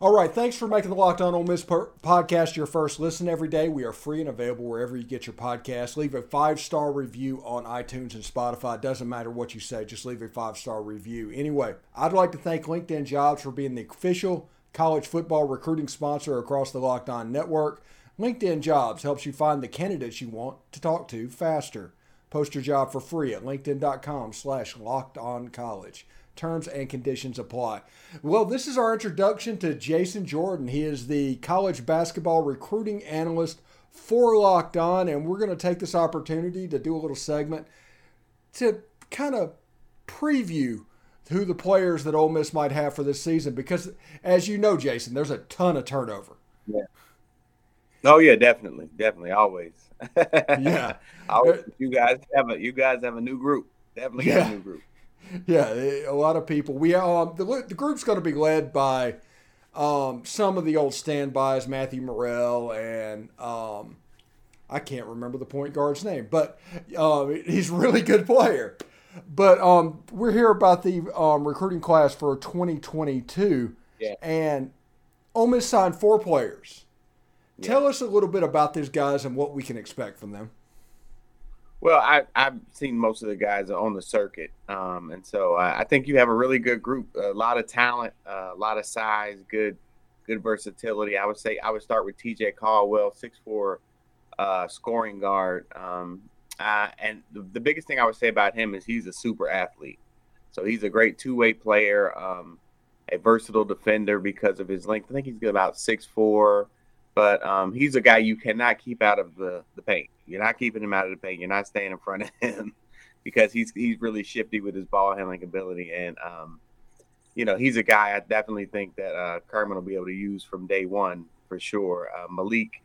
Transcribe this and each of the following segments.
All right, thanks for making the Locked On Ole Miss podcast your first listen every day. We are free and available wherever you get your podcast. Leave a five star review on iTunes and Spotify. It doesn't matter what you say, just leave a five star review. Anyway, I'd like to thank LinkedIn Jobs for being the official college football recruiting sponsor across the Locked On network. LinkedIn Jobs helps you find the candidates you want to talk to faster. Post your job for free at linkedin.com slash locked on college. Terms and conditions apply. Well, this is our introduction to Jason Jordan. He is the college basketball recruiting analyst for Locked On, and we're going to take this opportunity to do a little segment to kind of preview who the players that Ole Miss might have for this season. Because, as you know, Jason, there's a ton of turnover. Yeah. Oh yeah, definitely, definitely, always. yeah. Always, you guys have a you guys have a new group. Definitely yeah. have a new group. Yeah, a lot of people. We um the the group's going to be led by um some of the old standbys, Matthew Murrell and um I can't remember the point guard's name, but um, he's a really good player. But um, we're here about the um, recruiting class for 2022, yeah. and Ole Miss signed four players. Yeah. Tell us a little bit about these guys and what we can expect from them. Well, I, I've seen most of the guys on the circuit, um, and so I, think you have a really good group. A lot of talent, uh, a lot of size, good, good versatility. I would say I would start with T.J. Caldwell, six four, uh, scoring guard. Um, and the, the, biggest thing I would say about him is he's a super athlete. So he's a great two way player, um, a versatile defender because of his length. I think he's about six four, but um, he's a guy you cannot keep out of the, the paint. You're not keeping him out of the paint. You're not staying in front of him because he's he's really shifty with his ball handling ability. And um, you know, he's a guy I definitely think that uh, Kermit will be able to use from day one for sure. Uh, Malique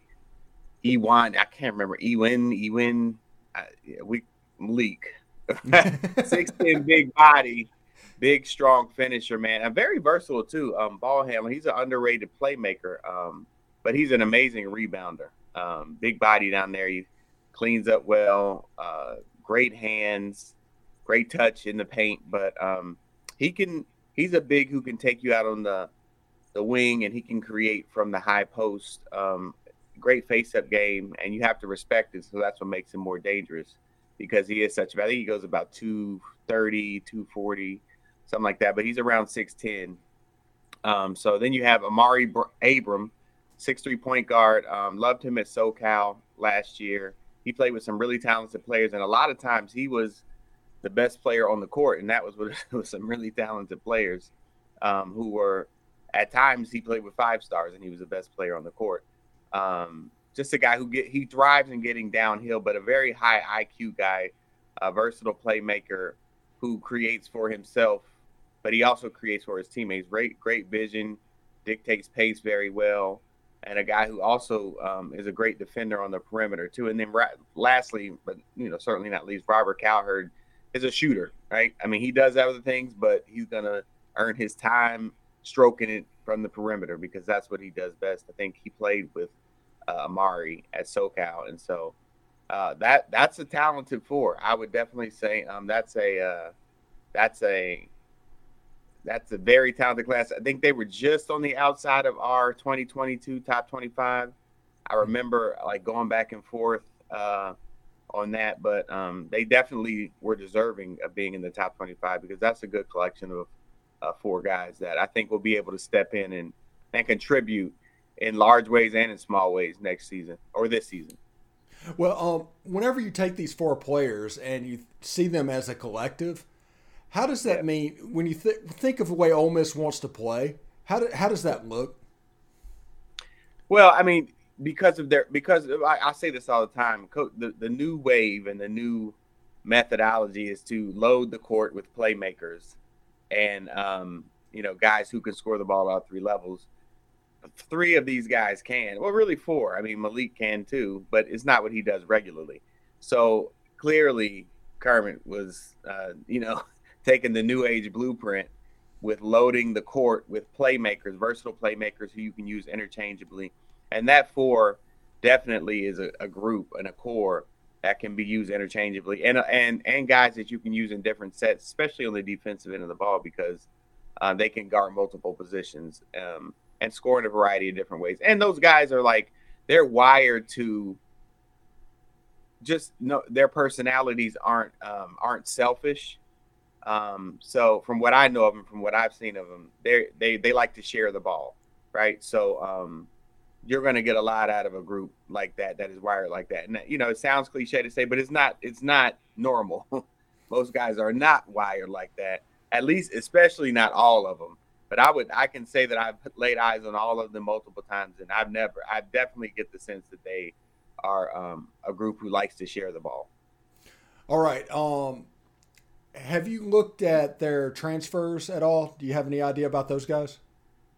Ewin, I can't remember Ewin Ewin. Uh, we Malique, six ten, big body, big strong finisher, man, and very versatile too. Um, ball handler. He's an underrated playmaker. Um, but he's an amazing rebounder. Um, big body down there. He cleans up well, uh, great hands, great touch in the paint. But um, he can. He's a big who can take you out on the the wing, and he can create from the high post. Um, great face-up game, and you have to respect it. So that's what makes him more dangerous because he is such. I think he goes about 230, 240, something like that. But he's around 6'10. Um, so then you have Amari Abram, six-three point guard. Um, loved him at SoCal last year he played with some really talented players, and a lot of times he was the best player on the court, and that was with, with some really talented players um, who were at times he played with five stars, and he was the best player on the court. Um, just a guy who get he thrives in getting downhill, but a very high IQ guy, a versatile playmaker who creates for himself, but he also creates for his teammates. Great, great vision, dictates pace very well and a guy who also um, is a great defender on the perimeter too. And then lastly, but you know certainly not least, Robert Cowherd is a shooter, right? I mean, he does other things, but he's gonna earn his time stroking it from the perimeter because that's what he does best. I think he played with uh, Amari at SoCal, and so uh, that that's a talented four. I would definitely say um, that's a uh, that's a that's a very talented class. I think they were just on the outside of our 2022 top 25. I remember like going back and forth uh, on that, but um, they definitely were deserving of being in the top 25 because that's a good collection of uh, four guys that I think will be able to step in and, and contribute in large ways and in small ways next season or this season. Well, um, whenever you take these four players and you see them as a collective, how does that yeah. mean when you th- think of the way Ole Miss wants to play? How do, how does that look? Well, I mean, because of their because I, I say this all the time. The the new wave and the new methodology is to load the court with playmakers and um, you know guys who can score the ball out three levels. Three of these guys can. Well, really four. I mean, Malique can too, but it's not what he does regularly. So clearly, Kermit was, uh, you know, taking the new age blueprint with loading the court with playmakers, versatile playmakers who you can use interchangeably. And that four definitely is a, a group and a core that can be used interchangeably and and and guys that you can use in different sets, especially on the defensive end of the ball because uh, they can guard multiple positions. Um, and score in a variety of different ways. And those guys are like they're wired to just no their personalities aren't um, aren't selfish. Um, so from what I know of them, from what I've seen of them, they they they like to share the ball, right? So um, you're going to get a lot out of a group like that that is wired like that. And you know, it sounds cliche to say, but it's not it's not normal. Most guys are not wired like that. At least, especially not all of them. But I would I can say that I've laid eyes on all of them multiple times, and I've never I definitely get the sense that they are um, a group who likes to share the ball. All right. Um, have you looked at their transfers at all? Do you have any idea about those guys?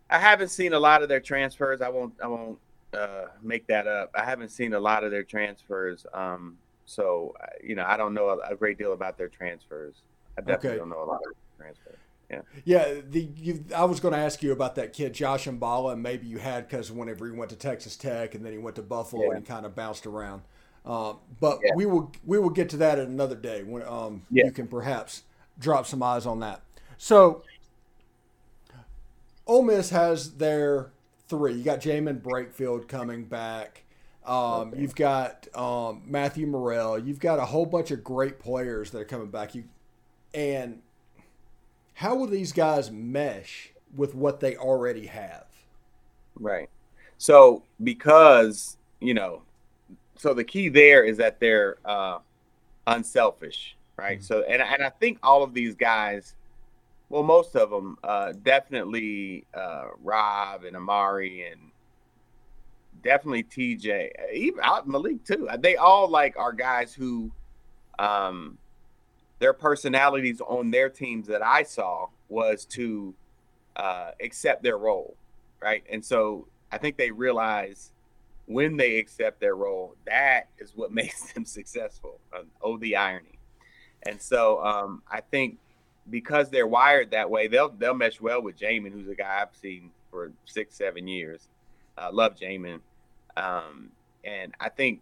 I haven't seen a lot of their transfers. I won't. I won't uh, make that up. I haven't seen a lot of their transfers. Um, so you know, I don't know a, a, great deal about their transfers. I definitely okay. don't know a lot of transfers. Yeah. Yeah. The you, I was going to ask you about that kid Josh Mballa, and maybe you had because whenever he went to Texas Tech and then he went to Buffalo yeah. and he kind of bounced around. Um, but yeah. we will we will get to that at another day when um, yeah. you can perhaps drop some eyes on that. So Ole Miss has their three. You got Jaemyn Brakefield coming back. Um, okay. You've got um, Matthew Murrell. You've got a whole bunch of great players that are coming back. You and how will these guys mesh with what they already have? Right. So because you know, so the key there is that they're uh, unselfish, right? Mm-hmm. So and and I think all of these guys well, most of them, uh, definitely uh, Rob and Amari and definitely TJ, even Malique too. They all like are guys who, um, their personalities on their teams that I saw was to uh, accept their role, right? And so I think they realize when they accept their role, that is what makes them successful. oh, the irony! And so um, I think because they're wired that way, they'll they'll mesh well with Jaemyn, who's a guy I've seen for six, seven years. I uh, love Jaemyn. Um, and I think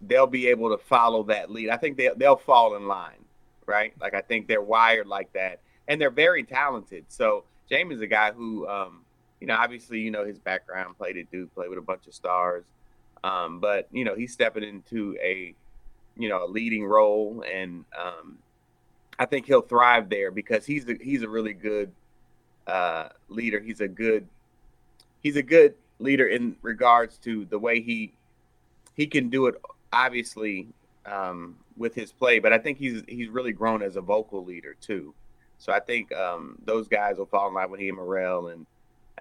they'll be able to follow that lead. I think they they'll fall in line, right? Like I think they're wired like that, and they're very talented. So Jaemyn's a guy who, um, you know, obviously you know his background, played at Duke, played with a bunch of stars, um, but you know he's stepping into a, you know, a leading role, and um, I think he'll thrive there because he's a, he's a really good uh, leader. He's a good he's a good leader in regards to the way he he can do it. Obviously, um, with his play, but I think he's he's really grown as a vocal leader too. So I think um, those guys will fall in line with him, Murrell, and, and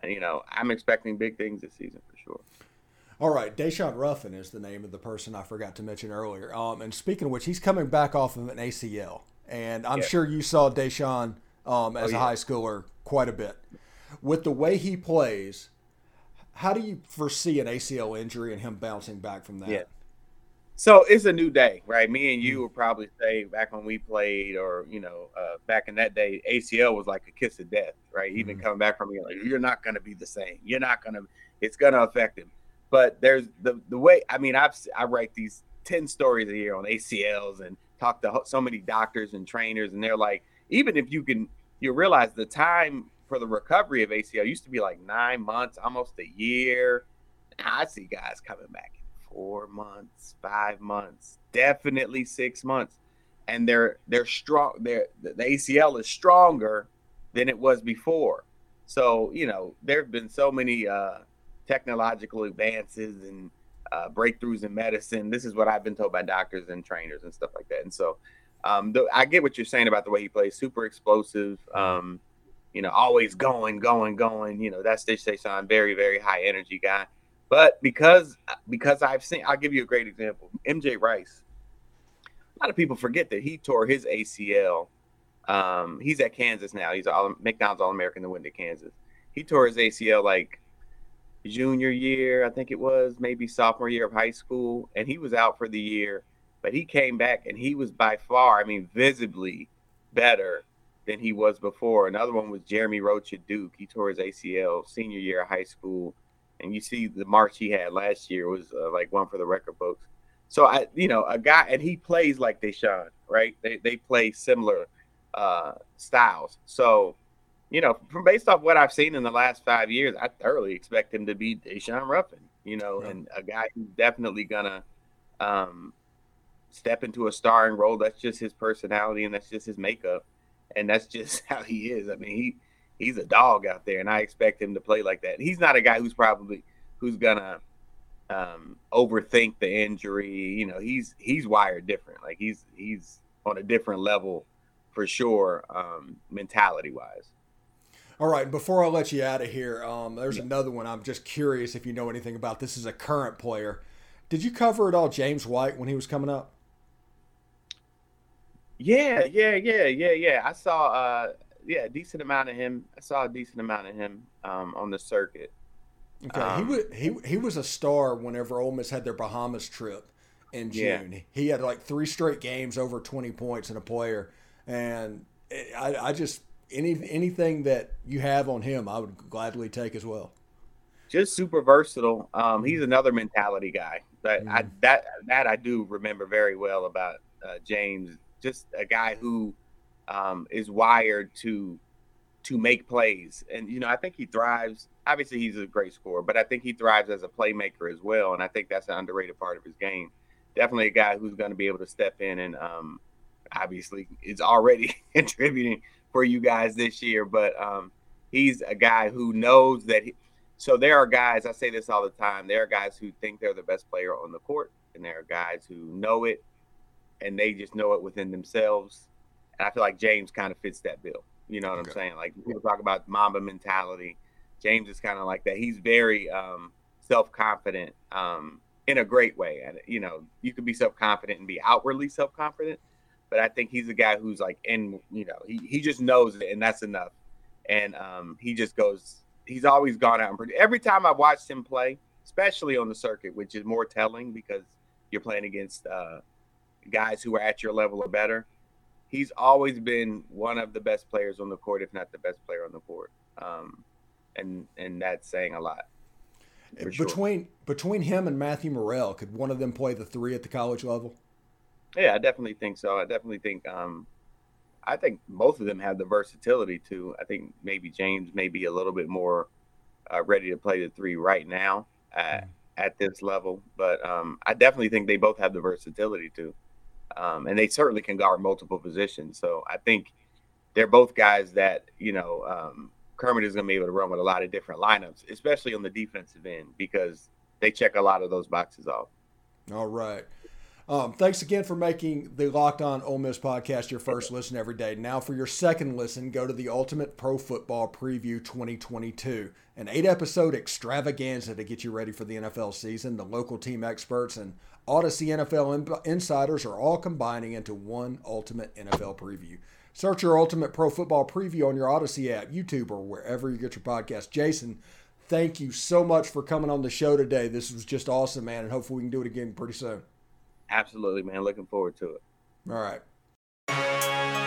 you know I'm expecting big things this season for sure. All right, Daeshun Ruffin is the name of the person I forgot to mention earlier. Um, and speaking of which, he's coming back off of an ACL and I'm yeah. sure you saw Daeshun um, as oh, yeah. a high schooler quite a bit. With the way he plays, how do you foresee an ACL injury and him bouncing back from that? Yeah. So it's a new day, right? Me and you will probably say back when we played, or you know, uh, back in that day, ACL was like a kiss of death, right? Even mm-hmm. coming back from it, like you're not going to be the same. You're not going to. It's going to affect him. But there's the the way. I mean, I've I write these ten stories a year on ACLs and talk to so many doctors and trainers, and they're like, even if you can, you realize the time for the recovery of ACL used to be like nine months, almost a year. Now I see guys coming back four months, five months, definitely six months, and they're they're strong. They're the ACL is stronger than it was before. So you know there have been so many uh, technological advances and uh, breakthroughs in medicine. This is what I've been told by doctors and trainers and stuff like that. And so um, I get what you're saying about the way he plays. Super explosive. Um, you know, always going, going, going. You know, that's Stitch Daeshun, very, very high energy guy. But because because I've seen, I'll give you a great example. MJ Rice. A lot of people forget that he tore his ACL. Um, he's at Kansas now. He's all McDonald's All American that went to Kansas. He tore his ACL like junior year, I think it was, maybe sophomore year of high school, and he was out for the year. But he came back and he was by far, I mean, visibly better than he was before. Another one was Jeremy Roach at Duke. He tore his ACL senior year of high school, and you see the march he had last year was uh, like one for the record books. So I, you know, a guy, and he plays like Daeshun, right? They they play similar uh, styles. So you know, from based off what I've seen in the last five years, I thoroughly expect him to be Daeshun Ruffin. You know, yeah. and a guy who's definitely gonna um, step into a starring role. That's just his personality, and that's just his makeup, and that's just how he is. I mean, he he's a dog out there, and I expect him to play like that. He's not a guy who's probably who's gonna um, overthink the injury. You know, he's he's wired different. Like he's he's on a different level for sure, um, mentality wise. All right, before I let you out of here, um, there's yeah. another one. I'm just curious if you know anything about. This is a current player. Did you cover at all James White when he was coming up? Yeah, yeah, yeah, yeah, yeah. I saw, uh, yeah, a decent amount of him. I saw a decent amount of him um, on the circuit. Okay, um, he was he he was a star whenever Ole Miss had their Bahamas trip in June. Yeah. He had like three straight games over 20 points in a player, and I, I just any anything that you have on him, I would gladly take as well. Just super versatile. Um, he's another mentality guy. That mm I that that I do remember very well about uh, James. Just a guy who um, is wired to to make plays, and you know I think he thrives. Obviously, he's a great scorer, but I think he thrives as a playmaker as well, and I think that's an underrated part of his game. Definitely a guy who's going to be able to step in and um, obviously is already contributing for you guys this year, but um, he's a guy who knows that. He, so there are guys. I say this all the time. There are guys who think they're the best player on the court, and there are guys who know it, and they just know it within themselves. I feel like James kind of fits that bill. You know what okay. I'm saying? Like people talk about Mamba mentality. James is kind of like that. He's very um, self confident um, in a great way, and you know you could be self confident and be outwardly self confident, but I think he's a guy who's like in, you know, he, he just knows it and that's enough. And um, he just goes, he's always gone out and pretty. Every time I've watched him play, especially on the circuit, which is more telling because you're playing against uh, guys who are at your level or better. He's always been one of the best players on the court, if not the best player on the court. Um, and and that's saying a lot. Between sure. between him and Matthew Murrell, could one of them play the three at the college level? Yeah, I definitely think so. I definitely think um, I think both of them have the versatility to. I think maybe James may be a little bit more uh, ready to play the three right now at, mm. at this level, but um, I definitely think they both have the versatility to, um, and they certainly can guard multiple positions. So I think they're both guys that you know um, Kermit is going to be able to run with a lot of different lineups, especially on the defensive end because they check a lot of those boxes off. All right. Um, thanks again for making the Locked On Ole Miss podcast your first listen every day. Now, for your second listen, go to the Ultimate Pro Football Preview 2022, an eight episode extravaganza to get you ready for the NFL season. The local team experts and Audacy NFL insiders are all combining into one Ultimate NFL preview. Search your Ultimate Pro Football Preview on your Audacy app, YouTube, or wherever you get your podcast. Jason, thank you so much for coming on the show today. This was just awesome, man, and hopefully we can do it again pretty soon. Absolutely, man. Looking forward to it. All right.